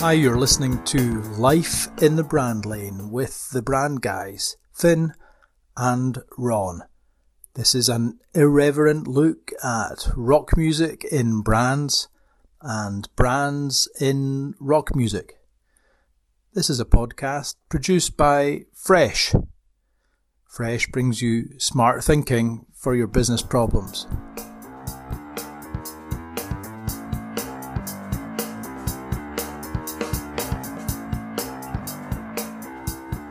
Hi, you're listening to Life in the Brand Lane with the brand guys, Finn and Ron. This is an irreverent look at rock music in brands and brands in rock music. This is a podcast produced by Fresh. Fresh brings you smart thinking for your business problems.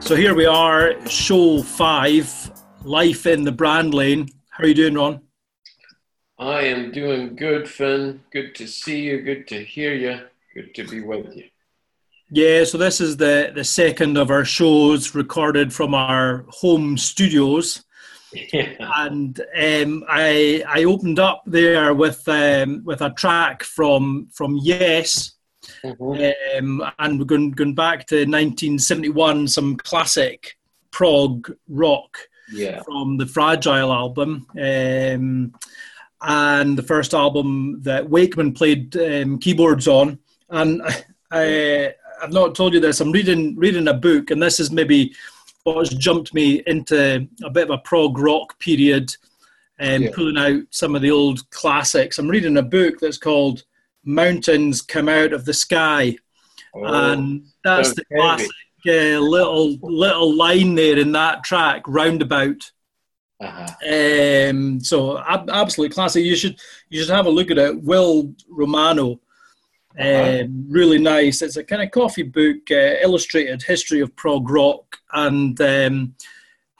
So here we are, show five, life in the brand lane. How are you doing, Ron? I am doing good, Finn. Good to see you. Good to hear you. Good to be with you. Yeah, so this is the the second of our shows recorded from our home studios. Yeah. And um, I I opened up there with um, with a track from from Yes Mm-hmm. Um, and we're going, going back to 1971, some classic prog rock yeah. from the Fragile album. Um, and the first album that Wakeman played um, keyboards on. And I, I've not told you this. I'm reading reading a book, and this is maybe what has jumped me into a bit of a prog rock period, and um, yeah. pulling out some of the old classics. I'm reading a book that's called mountains come out of the sky, oh, and that's the classic uh, little little line there in that track, roundabout. Uh-huh. Um, so ab- absolutely classic. You should you should have a look at it. Will Romano, uh-huh. um, really nice. It's a kind of coffee book, uh, illustrated history of prog rock, and um,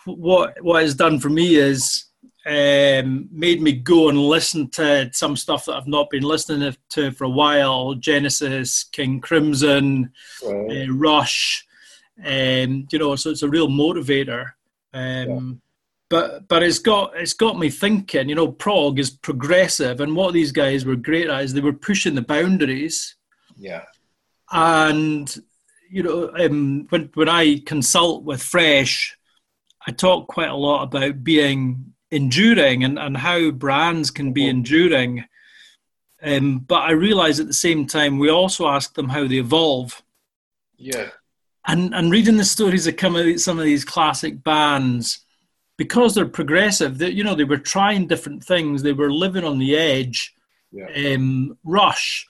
what what it's done for me is um, made me go and listen to some stuff that I've not been listening to for a while Genesis, King Crimson, uh, Rush. Um, you know, so it's a real motivator. Um, yeah. But but it's got it's got me thinking. You know, prog is progressive, and what these guys were great at is they were pushing the boundaries. Yeah. And you know, um, when when I consult with Fresh, I talk quite a lot about being enduring and, and how brands can be enduring. Um, but I realize at the same time, we also ask them how they evolve. Yeah. And, and reading the stories that come out of some of these classic bands, because they're progressive, they, you know, they were trying different things. They were living on the edge. Yeah. Um, Rush,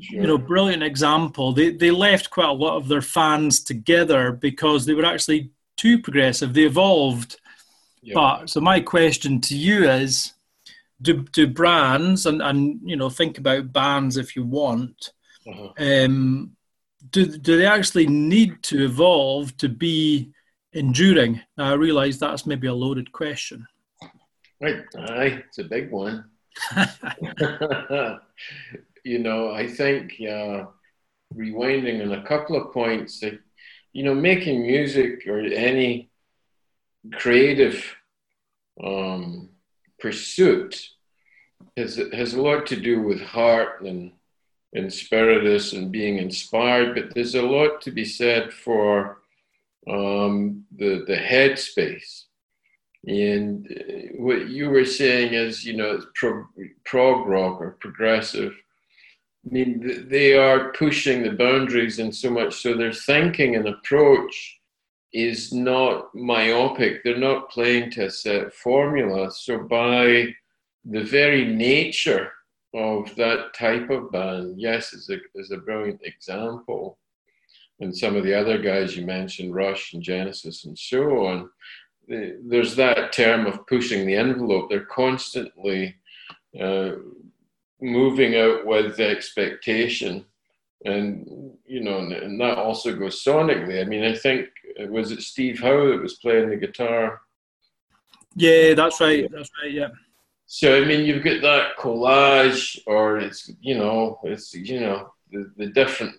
sure. you know, brilliant example. They, they left quite a lot of their fans together because they were actually too progressive. They evolved but so my question to you is, do do brands and and you know think about bands if you want. Uh-huh. Um, do do they actually need to evolve to be enduring? Now, I realise that's maybe a loaded question. Right, aye, it's a big one. you know, I think uh, rewinding on a couple of points that you know, making music or any creative um, pursuit has, has a lot to do with heart and, and spiritus and being inspired, but there's a lot to be said for um, the, the headspace. And uh, what you were saying is, you know, pro, prog rock or progressive. I mean, they are pushing the boundaries and so much so their thinking and approach is not myopic. They're not playing to a set formula. So, by the very nature of that type of band, yes, is a, is a brilliant example. And some of the other guys you mentioned, Rush and Genesis and so on, there's that term of pushing the envelope. They're constantly uh, moving out with the expectation. And, you know, and that also goes sonically. I mean, I think was it Steve Howe that was playing the guitar? Yeah, that's right. That's right. Yeah. So I mean, you've got that collage, or it's you know, it's you know, the, the different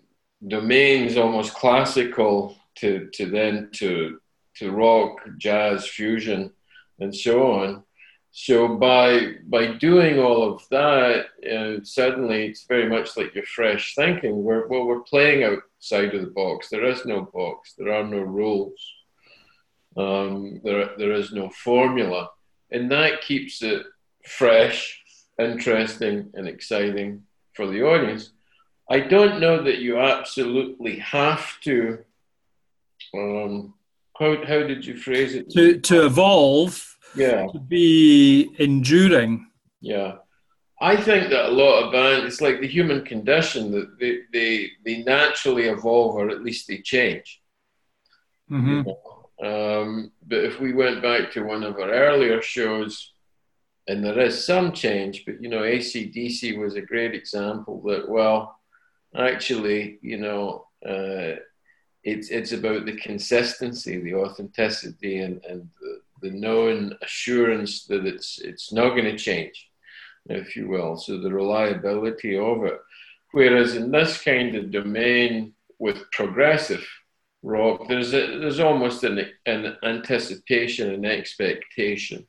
domains, almost classical to to then to to rock, jazz, fusion, and so on. So by by doing all of that, uh, suddenly it's very much like your fresh thinking. We're well, we're playing outside of the box. There is no box. There are no rules. Um, there there is no formula, and that keeps it fresh, interesting, and exciting for the audience. I don't know that you absolutely have to. Um, how, how did you phrase it? To, to evolve, yeah. to be enduring. Yeah. I think that a lot of bands, it's like the human condition that they, they, they naturally evolve or at least they change. Mm-hmm. You know? um, but if we went back to one of our earlier shows, and there is some change, but you know, ACDC was a great example that, well, actually, you know, uh, it's, it's about the consistency, the authenticity, and, and the, the known assurance that it's, it's not going to change if you will. So the reliability of it. Whereas in this kind of domain with progressive rock, there's a, there's almost an, an anticipation and expectation.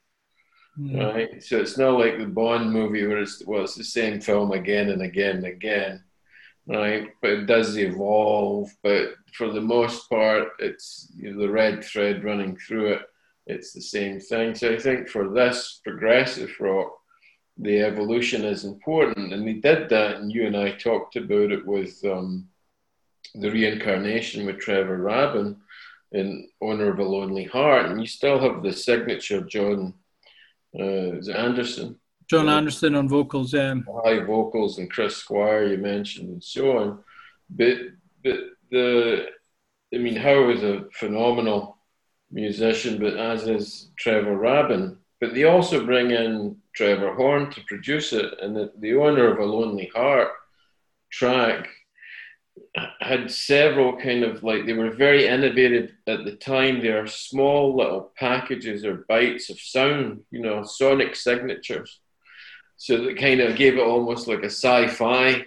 Mm. Right, so it's not like the Bond movie where it's well, it's the same film again and again and again, right? But it does evolve. But for the most part, it's you know, the red thread running through it. It's the same thing. So I think for this progressive rock, the evolution is important. And they did that, and you and I talked about it with um, the reincarnation with Trevor Rabin in Owner of a Lonely Heart. And you still have the signature Jon uh, Anderson. Jon Anderson on vocals, yeah. High vocals and Chris Squire you mentioned and so on. But but the I mean Howe is a phenomenal musician, but as is Trevor Rabin. But they also bring in Trevor Horn to produce it, and the, the owner of A Lonely Heart track had several kind of like they were very innovative at the time. They are small little packages or bites of sound, you know, sonic signatures. So that kind of gave it almost like a sci-fi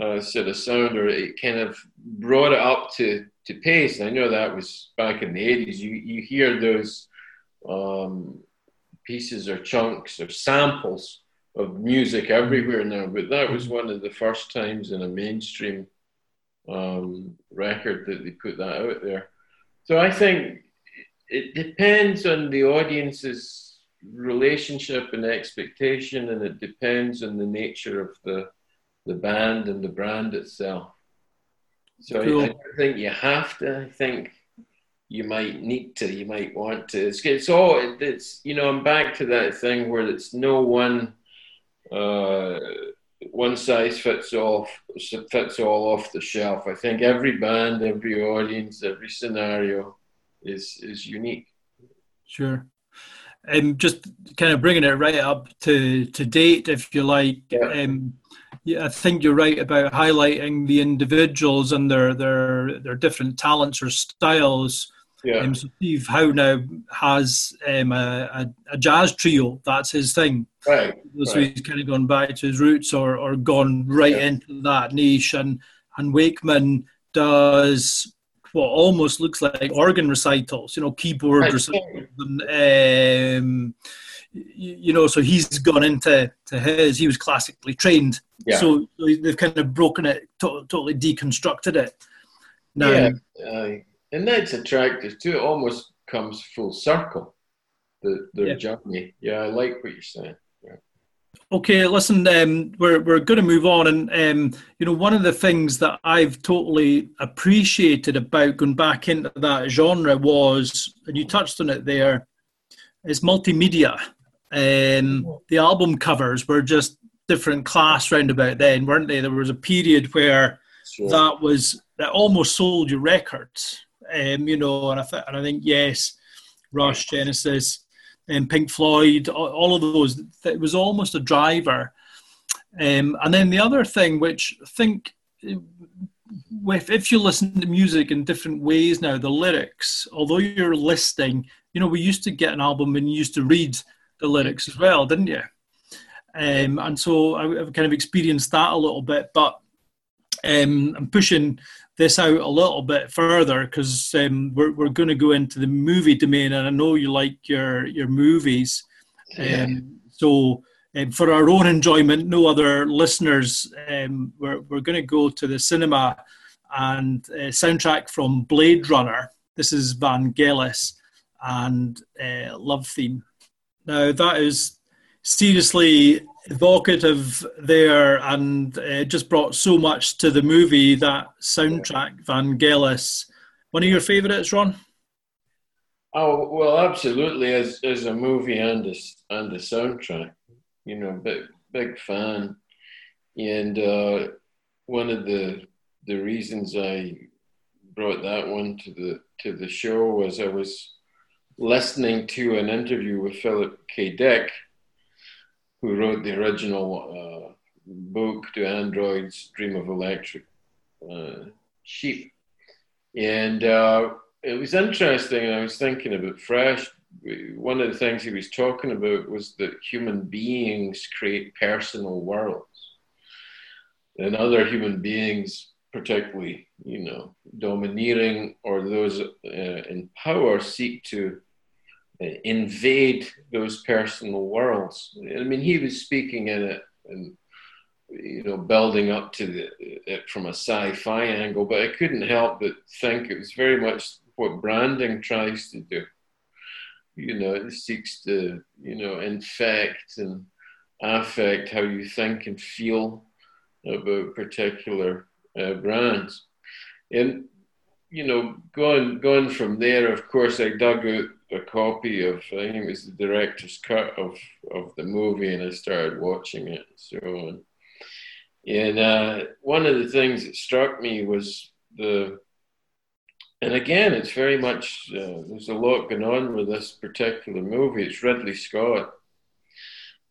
uh, sort of sound, or it kind of brought it up to to pace. And I know that was back in the eighties. You you hear those um, pieces or chunks or samples of music everywhere now, but that was one of the first times in a mainstream um, record that they put that out there. So I think it depends on the audience's relationship and expectation, and it depends on the nature of the the band and the brand itself. So cool. I, I think you have to. I think you might need to, you might want to. It's, it's all, it's, you know, I'm back to that thing where it's no one, uh, one size fits all, fits all off the shelf. I think every band, every audience, every scenario is, is unique. Sure. Um, just kind of bringing it right up to, to date, if you like. Yeah. Um, yeah, I think you're right about highlighting the individuals and their their their different talents or styles. Yeah. Um, so Steve Howe now has um, a, a, a, jazz trio. That's his thing. Right. So right. he's kind of gone back to his roots or, or gone right yeah. into that niche. And, and Wakeman does what almost looks like organ recitals, you know, keyboard right. recitals. And, um, you, you, know, so he's gone into to his, he was classically trained. Yeah. So, they've kind of broken it, to, totally deconstructed it. Now, yeah. And that's attractive too. It almost comes full circle, the their yeah. journey. Yeah, I like what you're saying. Yeah. Okay, listen, um, we're we're going to move on, and um, you know, one of the things that I've totally appreciated about going back into that genre was, and you touched on it there, is multimedia. Um, the album covers were just different class roundabout then, weren't they? There was a period where sure. that was that almost sold you records um, you know, and I, th- and I think yes, Rush, Genesis, and Pink Floyd, all, all of those. It was almost a driver. Um, and then the other thing, which I think, if, if you listen to music in different ways now, the lyrics, although you're listening, you know, we used to get an album and you used to read the lyrics as well, didn't you? Um, and so I, have kind of experienced that a little bit, but um, I'm pushing this out a little bit further because um, we're, we're going to go into the movie domain, and I know you like your your movies. Yeah. Um, so, um, for our own enjoyment, no other listeners, um, we're we're going to go to the cinema and uh, soundtrack from Blade Runner. This is Vangelis and uh, Love Theme. Now that is seriously evocative there and uh, just brought so much to the movie. That soundtrack, Van Vangelis. One of your favourites, Ron? Oh well, absolutely. As as a movie and a, and a soundtrack, you know, big big fan. And uh, one of the the reasons I brought that one to the to the show was I was listening to an interview with Philip K. Dick, who wrote the original uh, book to androids dream of electric uh, sheep and uh, it was interesting i was thinking about fresh one of the things he was talking about was that human beings create personal worlds and other human beings particularly you know domineering or those uh, in power seek to invade those personal worlds. I mean, he was speaking in it and you know building up to the, it from a sci-fi angle, but I couldn't help but think it was very much what branding tries to do. You know, it seeks to you know infect and affect how you think and feel about particular uh, brands. And you know, going going from there, of course, I dug out a copy of I think it was the director's cut of of the movie, and I started watching it. So, and, and uh, one of the things that struck me was the, and again, it's very much uh, there's a lot going on with this particular movie. It's Ridley Scott.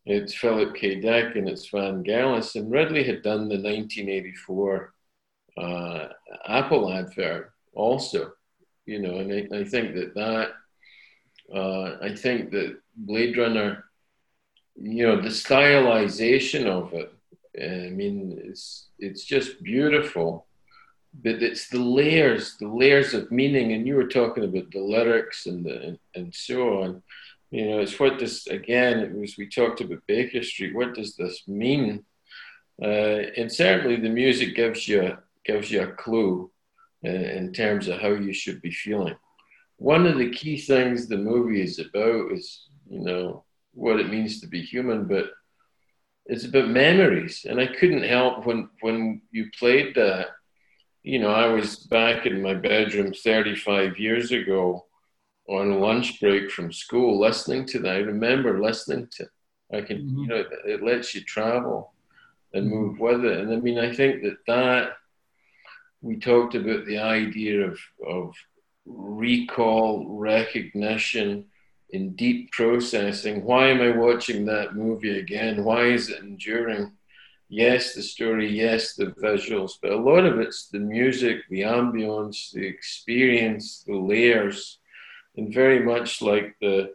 It's Philip K. Dick and it's Vangelis. And Ridley had done the 1984 uh, Apple advert also, you know, and I, I think that that uh, I think that Blade Runner, you know, the stylization of it, I mean, it's it's just beautiful. But it's the layers, the layers of meaning, and you were talking about the lyrics and the and, and so on. You know, it's what this again. It was we talked about Baker Street. What does this mean? Uh, and certainly, the music gives you gives you a clue uh, in terms of how you should be feeling one of the key things the movie is about is, you know, what it means to be human, but it's about memories. And I couldn't help when when you played that. You know, I was back in my bedroom 35 years ago on lunch break from school listening to that. I remember listening to I can, mm-hmm. you know, it, it lets you travel and move with it. And I mean, I think that that we talked about the idea of of recall, recognition, in deep processing. Why am I watching that movie again? Why is it enduring? Yes, the story, yes, the visuals, but a lot of it's the music, the ambience, the experience, the layers, and very much like the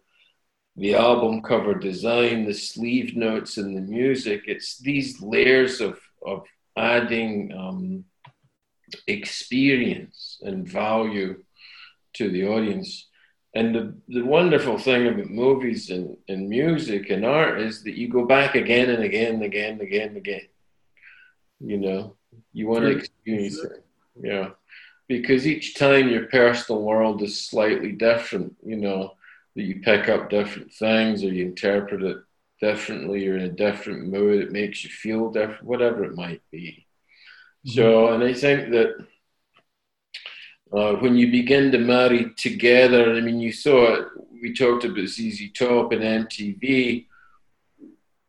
the album cover design, the sleeve notes, and the music. It's these layers of of adding um, experience and value to the audience. And the, the wonderful thing about movies and, and music and art is that you go back again and again and again and again and again. You know, you want to experience it. Yeah. Because each time your personal world is slightly different, you know, that you pick up different things or you interpret it differently, you're in a different mood, it makes you feel different, whatever it might be. So, and I think that uh, when you begin to marry together, I mean, you saw it, we talked about ZZ Top and MTV.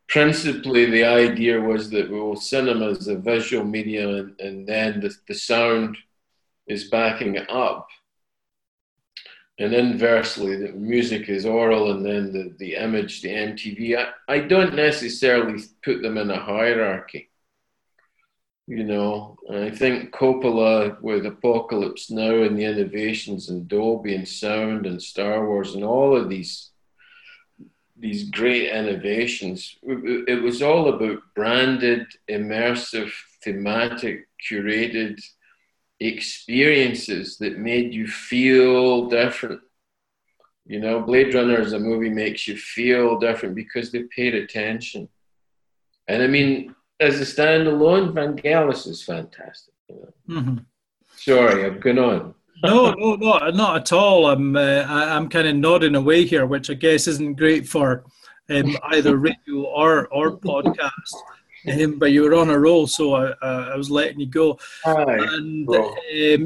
Principally, the idea was that well, cinema is a visual medium, and, and then the, the sound is backing it up. And inversely, the music is oral, and then the, the image, the MTV. I, I don't necessarily put them in a hierarchy you know. And I think Coppola with Apocalypse Now and the innovations in Dolby and sound and Star Wars and all of these these great innovations, it was all about branded, immersive, thematic, curated experiences that made you feel different. You know, Blade Runner as a movie makes you feel different because they paid attention. And I mean, as a standalone, Van Vangelis is fantastic. You know? mm-hmm. Sorry, I've gone on. no, no, no, not at all. I'm uh, I, am kind of nodding away here, which I guess isn't great for um, either radio or or podcast. Um, but you were on a roll, so I, uh, I was letting you go. Hi. And um,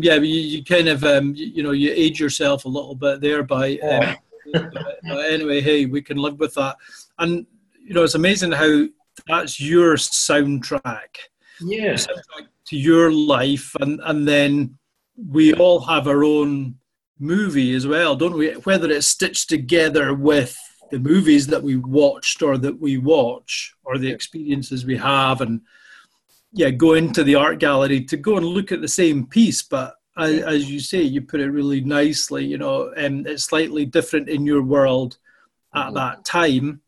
yeah, you, you kind of um, you, you, know you age yourself a little bit there by. Um, but anyway, hey, we can live with that. And you know, it's amazing how that's your soundtrack. Yeah. Soundtrack to your life, and and then we all have our own movie as well, don't we? Whether it's stitched together with the movies that we watched or that we watch or the experiences we have and yeah go into the art gallery to go and look at the same piece but as, as you say you put it really nicely you know and it's slightly different in your world at mm-hmm. that time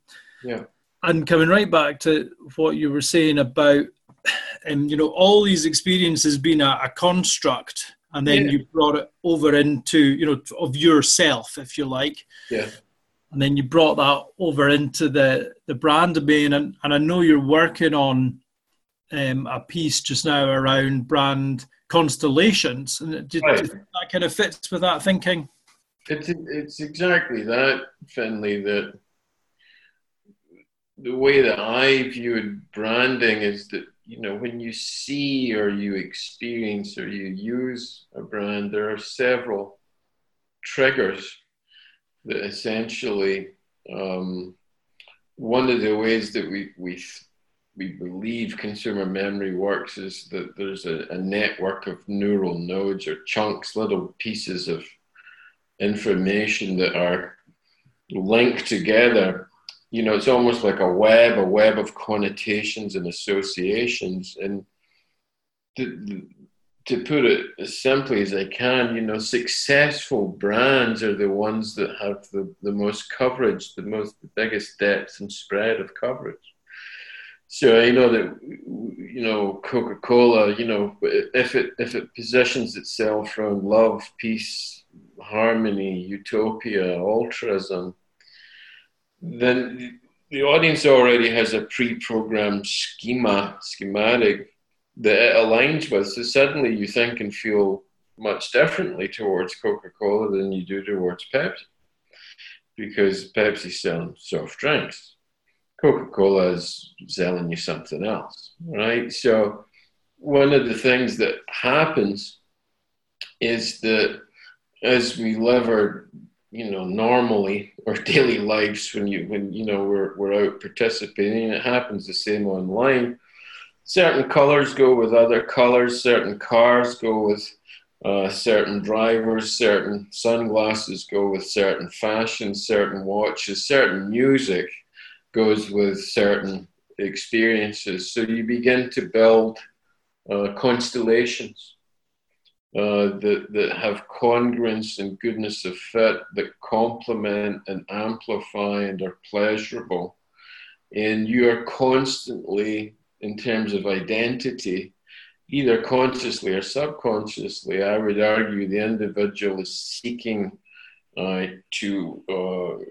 yeah and coming right back to what you were saying about and you know all these experiences being a, a construct and then yeah. you brought it over into you know of yourself if you like. Yeah. And then you brought that over into the the brand domain. And, and i know you're working on um, a piece just now around brand constellations. And do, right. do that kind of fits with that thinking. It's it's exactly that finley that the way that i viewed branding is that you know when you see or you experience or you use a brand there are several triggers that essentially um, one of the ways that we, we, we believe consumer memory works is that there's a, a network of neural nodes or chunks, little pieces of information that are linked together. You know, it's almost like a web, a web of connotations and associations. And the, to put it as simply as I can, you know, successful brands are the ones that have the, the most coverage, the most the biggest depth and spread of coverage. So I know that you know Coca-Cola, you know, if it if it positions itself around love, peace, harmony, utopia, altruism, then the audience already has a pre-programmed schema, schematic that it aligns with. So suddenly you think and feel much differently towards Coca Cola than you do towards Pepsi because Pepsi's selling soft drinks. Coca Cola is selling you something else, right? So, one of the things that happens is that as we live our you know normally our daily lives when you when you know we're, we're out participating. It happens the same online. Certain colors go with other colors, certain cars go with uh, certain drivers, certain sunglasses go with certain fashions, certain watches, certain music goes with certain experiences. So you begin to build uh, constellations uh, that, that have congruence and goodness of fit that complement and amplify and are pleasurable. And you are constantly in terms of identity, either consciously or subconsciously, I would argue the individual is seeking uh, to, uh,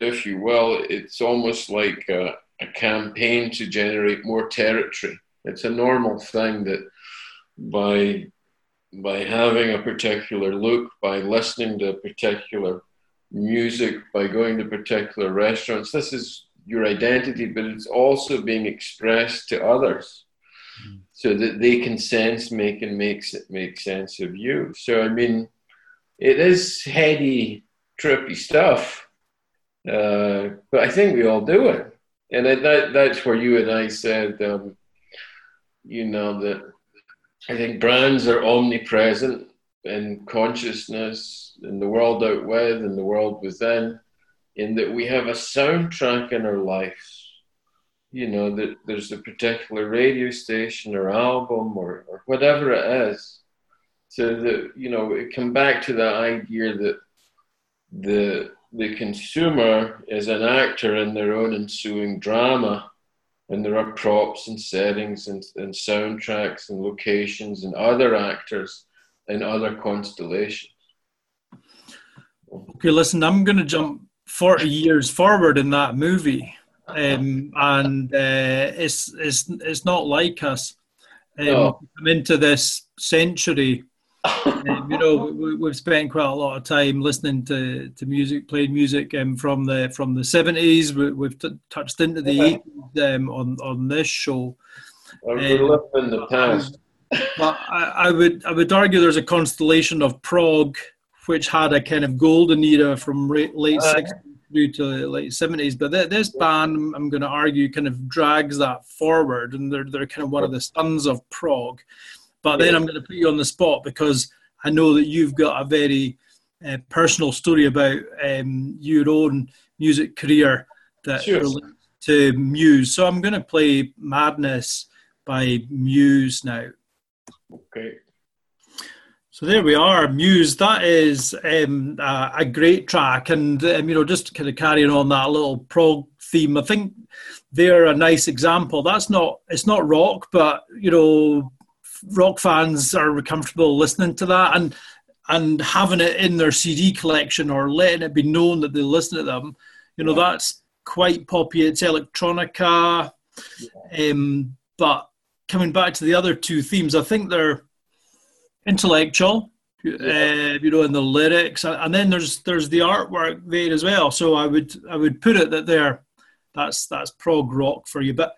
if you will, it's almost like a, a, campaign to generate more territory. It's a normal thing that by by having a particular look, by listening to particular music, by going to particular restaurants, this is your identity, but it's also being expressed to others mm. so that they can sense, make, and makes it make sense of you. So, I mean, it is heady, trippy stuff, uh, but I think we all do it. And that, that's where you and I said, um, you know, that I think brands are omnipresent in consciousness, in the world out with, in the world within in that we have a soundtrack in our lives. You know, that there's a particular radio station or album or, or whatever it is. So that, you know, it come back to that idea that the the consumer is an actor in their own ensuing drama and there are props and settings and, and soundtracks and locations and other actors and other constellations. Okay, listen, I'm going to jump 40 years forward in that movie. Um, and uh, it's, it's, it's not like us. Um, no. Come into this century um, you know, we, have spent quite a lot of time listening to, to music, playing music um, from the from the seventies. We, have t- touched into the eighties um, on on this show. Um, living in the past. But I, I, would I would argue there's a constellation of prog which had a kind of golden era from late uh, 60s through to late 70s. But this band, I'm going to argue, kind of drags that forward, and they're, they're kind of one of the sons of prog. But then I'm going to put you on the spot because I know that you've got a very uh, personal story about um, your own music career that sure. relates to Muse. So I'm going to play Madness by Muse now. Okay. So there we are, Muse. That is um, a, a, great track, and um, you know, just kind of carrying on that little prog theme. I think they're a nice example. That's not it's not rock, but you know, rock fans are comfortable listening to that and and having it in their CD collection or letting it be known that they listen to them. You know, that's quite poppy. It's electronica, um, but coming back to the other two themes, I think they're intellectual, uh, you know, in the lyrics, and then there's there's the artwork there as well. So I would I would put it that there, that's that's prog rock for you. But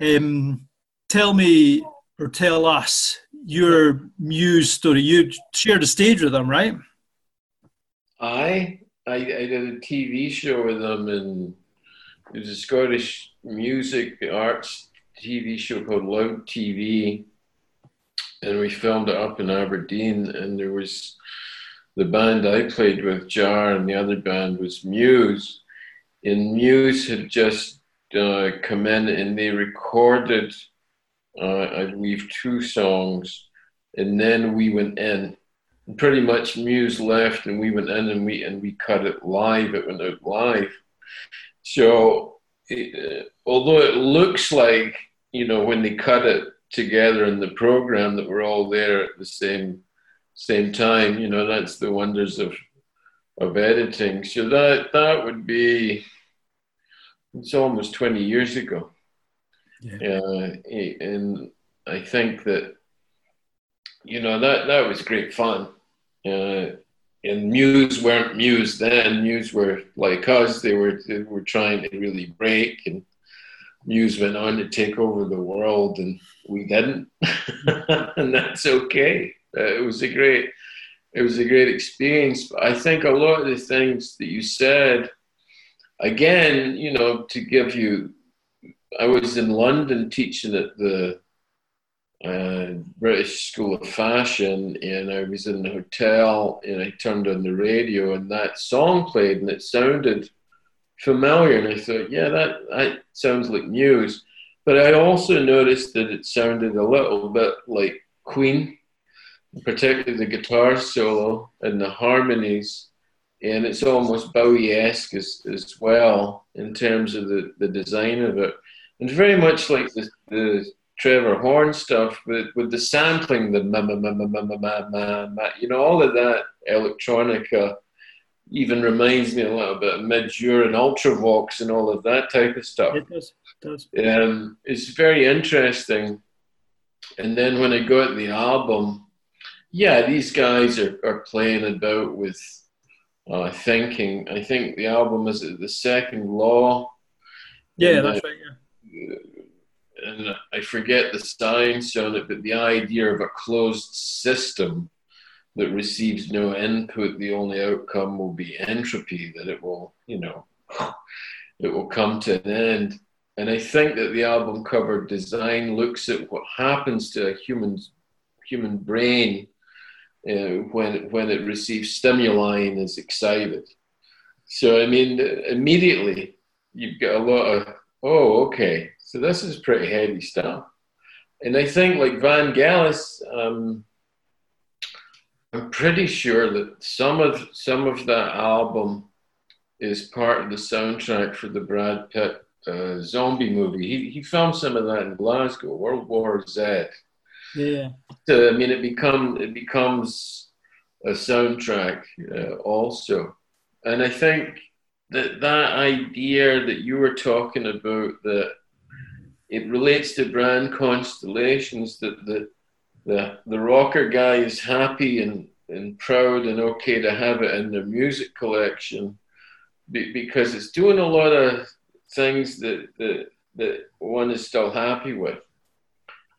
um, tell me or tell us your Muse story. You shared a stage with them, right? I I, I did a TV show with them, and it was a Scottish music arts TV show called Loud TV and we filmed it up in Aberdeen. And there was the band I played with, Jar, and the other band was Muse. And Muse had just uh, come in and they recorded, uh, I believe, two songs. And then we went in. And pretty much Muse left, and we went in and we and we cut it live. It went out live. So, it, uh, although it looks like you know when they cut it together in the program that we're all there at the same same time. You know, that's the wonders of of editing. So that that would be it's almost 20 years ago. Yeah. Uh, and I think that you know that that was great fun. Uh, and Muse weren't Muse then. Muse were like us. They were they were trying to really break and Muse went on to take over the world, and we didn't, and that's okay. Uh, it was a great, it was a great experience. But I think a lot of the things that you said, again, you know, to give you, I was in London teaching at the uh, British School of Fashion, and I was in the hotel, and I turned on the radio, and that song played, and it sounded familiar. And I thought, yeah, that, that sounds like Muse. But I also noticed that it sounded a little bit like Queen, particularly the guitar solo and the harmonies. And it's almost Bowie-esque as, as well in terms of the, the design of it. And very much like the, the Trevor Horn stuff with, with the sampling, the ma ma ma ma ma ma ma ma, you know, all of that electronica even reminds me a little bit of Midge and Ultravox and all of that type of stuff. It does. It does. Um, it's very interesting. And then when I got the album, yeah, these guys are, are playing about with uh, thinking. I think the album is the second law. Yeah, that's right. Yeah. And I forget the science on it, but the idea of a closed system that receives no input, the only outcome will be entropy, that it will, you know, it will come to an end. And I think that the album cover design looks at what happens to a human's human brain uh, when when it receives stimuli and is excited. So I mean, immediately you've got a lot of oh, okay, so this is pretty heavy stuff. And I think like Vangelis, um, I'm pretty sure that some of some of that album is part of the soundtrack for the Brad Pitt uh, zombie movie. He he filmed some of that in Glasgow, World War Z. Yeah. So, I mean, it become it becomes a soundtrack uh, also, and I think that that idea that you were talking about that it relates to brand constellations that that the the rocker guy is happy and and proud and okay to have it in their music collection because it's doing a lot of things that that, that one is still happy with.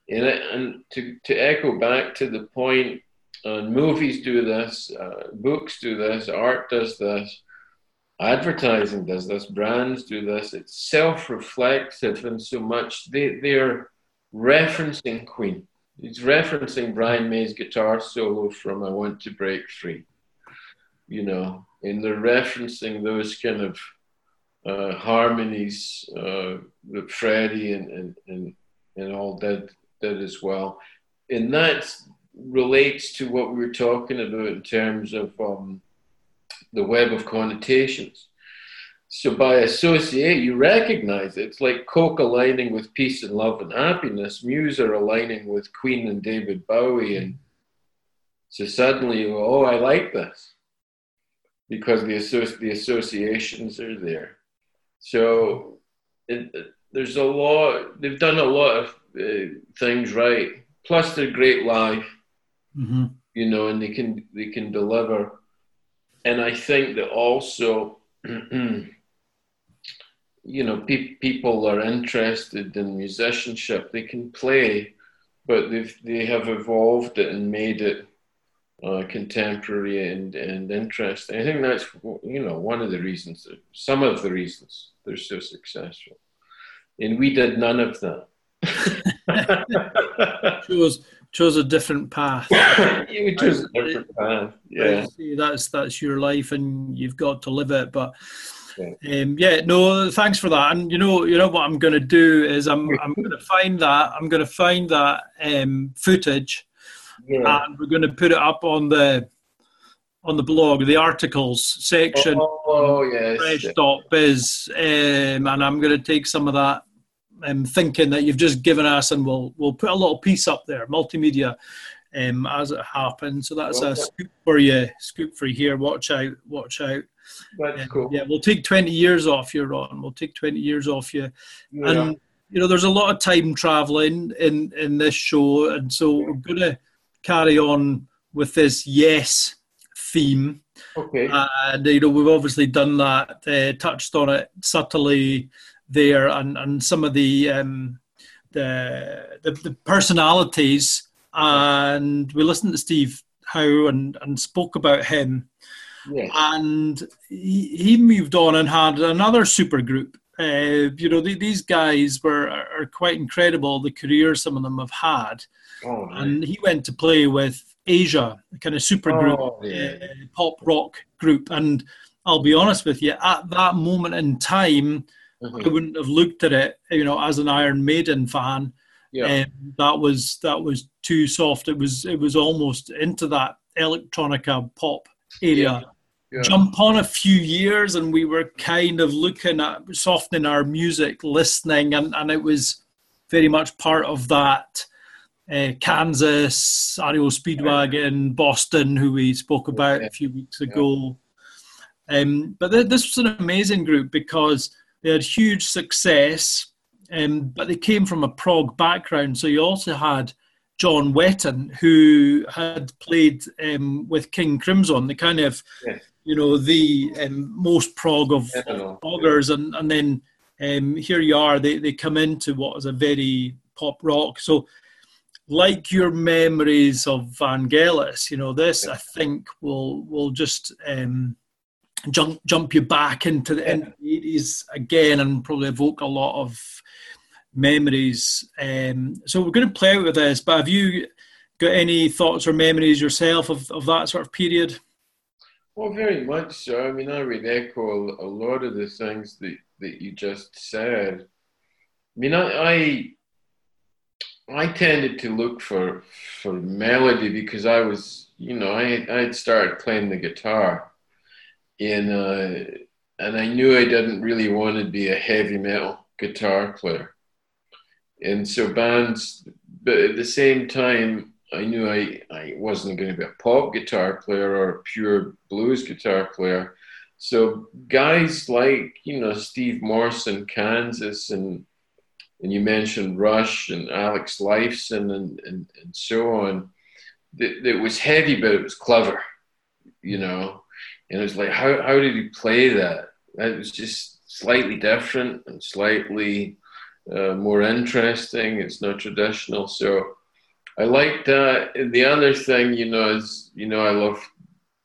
And, and to, to echo back to the point, uh, movies do this, uh, books do this, art does this, advertising does this, brands do this. It's self-reflective and so much they, they're referencing Queen. He's referencing Brian May's guitar solo from I Want to Break Free. You know, and they're referencing those kind of uh, harmonies uh, that Freddie and, and, and, and all did, did as well. And that relates to what we were talking about in terms of um, the web of connotations. So by associate, you recognize it. It's like Coke aligning with peace and love and happiness. Muse are aligning with Queen and David Bowie. And so suddenly you go, oh, I like this because the, associ- the associations are there. So it, there's a lot, they've done a lot of uh, things right. Plus, they're great live, mm-hmm. you know, and they can they can deliver. And I think that also, you know, pe- people are interested in musicianship. They can play, but they've they have evolved it and made it uh, contemporary and, and interesting. I think that's you know one of the reasons, some of the reasons they're so successful, and we did none of that. chose chose a different path. you chose a different path. Yeah, that's that's your life, and you've got to live it. But yeah. Um, yeah, no, thanks for that. And you know, you know what I'm going to do is I'm I'm going to find that I'm going to find that um, footage yeah. and we're going to put it up on the on the blog, the articles section. Oh, oh yes. Fresh.biz, um, and I'm going to take some of that. I'm um, thinking that you've just given us, and we'll we'll put a little piece up there, multimedia, um, as it happens. So that's okay. a scoop for you, scoop for you here. Watch out, watch out. That's um, cool. Yeah, we'll take 20 years off you, Ron. We'll take 20 years off you, yeah. and you know, there's a lot of time traveling in in this show, and so we're gonna carry on with this yes theme. Okay. And you know we've obviously done that, uh, touched on it subtly there, and and some of the um, the, the, the personalities, and we listened to Steve Howe and and spoke about him. Yes. And he, he moved on and had another super group. Uh, you know, the, these guys were are quite incredible. The careers some of them have had, Oh, and he went to play with Asia, a kind of super group, oh, yeah. uh, pop rock group. And I'll be honest with you, at that moment in time, mm-hmm. I wouldn't have looked at it, you know, as an Iron Maiden fan. Yeah. Um, that was that was too soft. It was it was almost into that electronica pop area. Yeah. Yeah. Jump on a few years, and we were kind of looking at softening our music, listening, and, and it was very much part of that uh, Kansas, REO Speedwagon, Boston, who we spoke about a few weeks ago. Um, but th- this was an amazing group because they had huge success, um, but they came from a prog background. So you also had John Wetton, who had played um, with King Crimson, the kind of, you know, the um, most prog of proggers. And, and then um, here you are, they, they come into what is a very pop rock. So like your memories of Vangelis, you know, this I think will will just um, jump jump you back into the, yeah. the 80s again and probably evoke a lot of memories. Um, so we're going to play out with this, but have you got any thoughts or memories yourself of, of that sort of period? Well, very much so. I mean, I would echo a lot of the things that, that you just said. I mean, I, I I tended to look for for melody because I was, you know, I I had started playing the guitar, and uh, and I knew I didn't really want to be a heavy metal guitar player, and so bands. But at the same time, I knew I I wasn't going to be a pop guitar player or a pure blues guitar player. So guys like you know Steve Morse Morrison, Kansas, and and you mentioned Rush and Alex Lifeson and, and, and so on. That it, was heavy, but it was clever, you know. And it was like, how, how did he play that? It was just slightly different and slightly uh, more interesting. It's not traditional. So I like that. The other thing, you know, is, you know, I love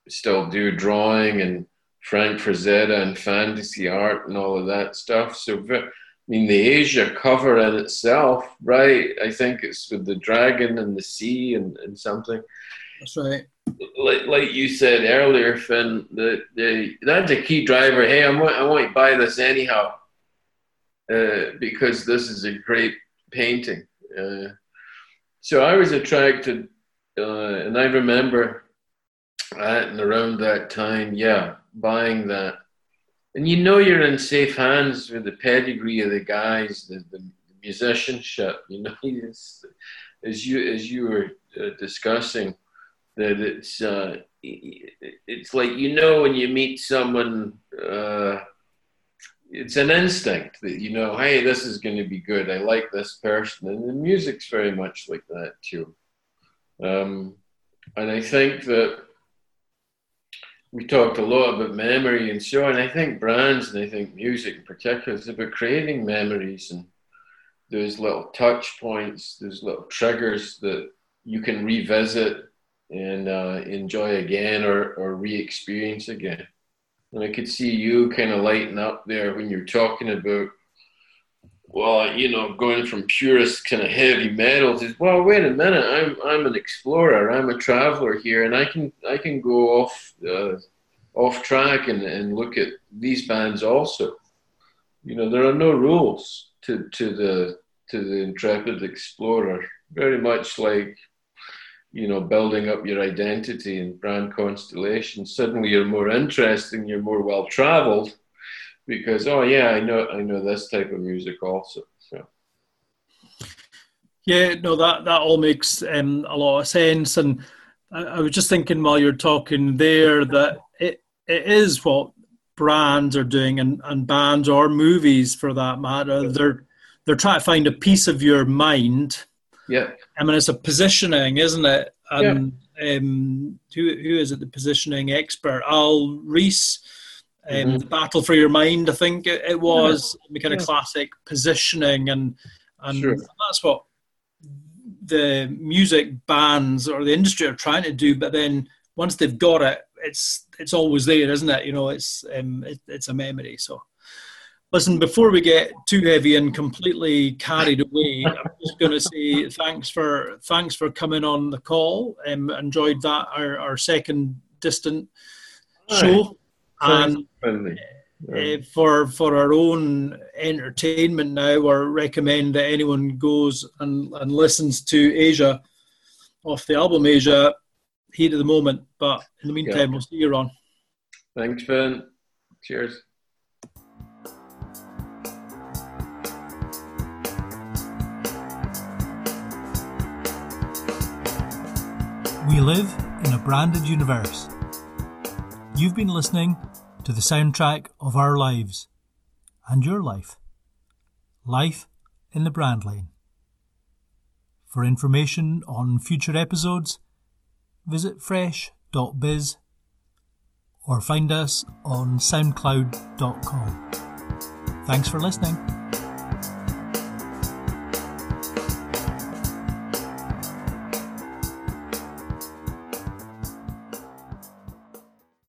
still do drawing and Frank Frazetta and fantasy art and all of that stuff. So, I mean, the Asia cover in itself, right? I think it's with the dragon and the sea and, and something. That's right. Like, like you said earlier, Finn, the, the, that's a key driver. Hey, I want, I want to buy this anyhow uh, because this is a great painting. Uh, so I was attracted, uh, and I remember at and around that time, yeah, buying that. And you know you're in safe hands with the pedigree of the guys, the, the musicianship. You know, as you as you were uh, discussing, that it's uh, it's like you know when you meet someone, uh, it's an instinct that you know, hey, this is going to be good. I like this person, and the music's very much like that too. Um, and I think that we talked a lot about memory and so on. I think brands and I think music in particular is about creating memories and those little touch points, those little triggers that you can revisit and uh, enjoy again or, or re experience again. And I could see you kind of lighting up there when you're talking about well, you know, going from purist kind of heavy metal to well, wait a minute, I'm I'm an explorer, I'm a traveler here, and I can I can go off uh, off track and, and look at these bands also. You know, there are no rules to to the to the intrepid explorer. Very much like you know building up your identity and brand constellation. Suddenly, you're more interesting, you're more well traveled because oh yeah, I know I know this type of music also. So. Yeah, no, that that all makes um, a lot of sense, and I, I, was just thinking while you're talking there that it it is what brands are doing, and, and bands or movies for that matter. They're they're trying to find a piece of your mind. Yeah, I mean it's a positioning, isn't it? And yeah. um, who who is it? The positioning expert, Al Ries, um, mm-hmm. the battle for your mind. I think it, it was yeah. the kind of yeah. classic positioning, and and sure. that's what the music bands or the industry are trying to do. But then once they've got it, it's it's always there, isn't it? You know, it's um, it, it's a memory. So. Listen, before we get too heavy and completely carried away, I'm just going to say thanks for thanks for coming on the call. Um, enjoyed that our, our second distant show and uh, for for our own entertainment now, or recommend that anyone goes and, and listens to Asia off the album Asia heat of the moment. But in the meantime, yeah. we'll see you on. Thanks, Ben. Cheers. We live in a branded universe. You've been listening to the soundtrack of our lives and your life. Life in the Brand Lane. For information on future episodes, visit fresh.biz or find us on soundcloud.com. Thanks for listening.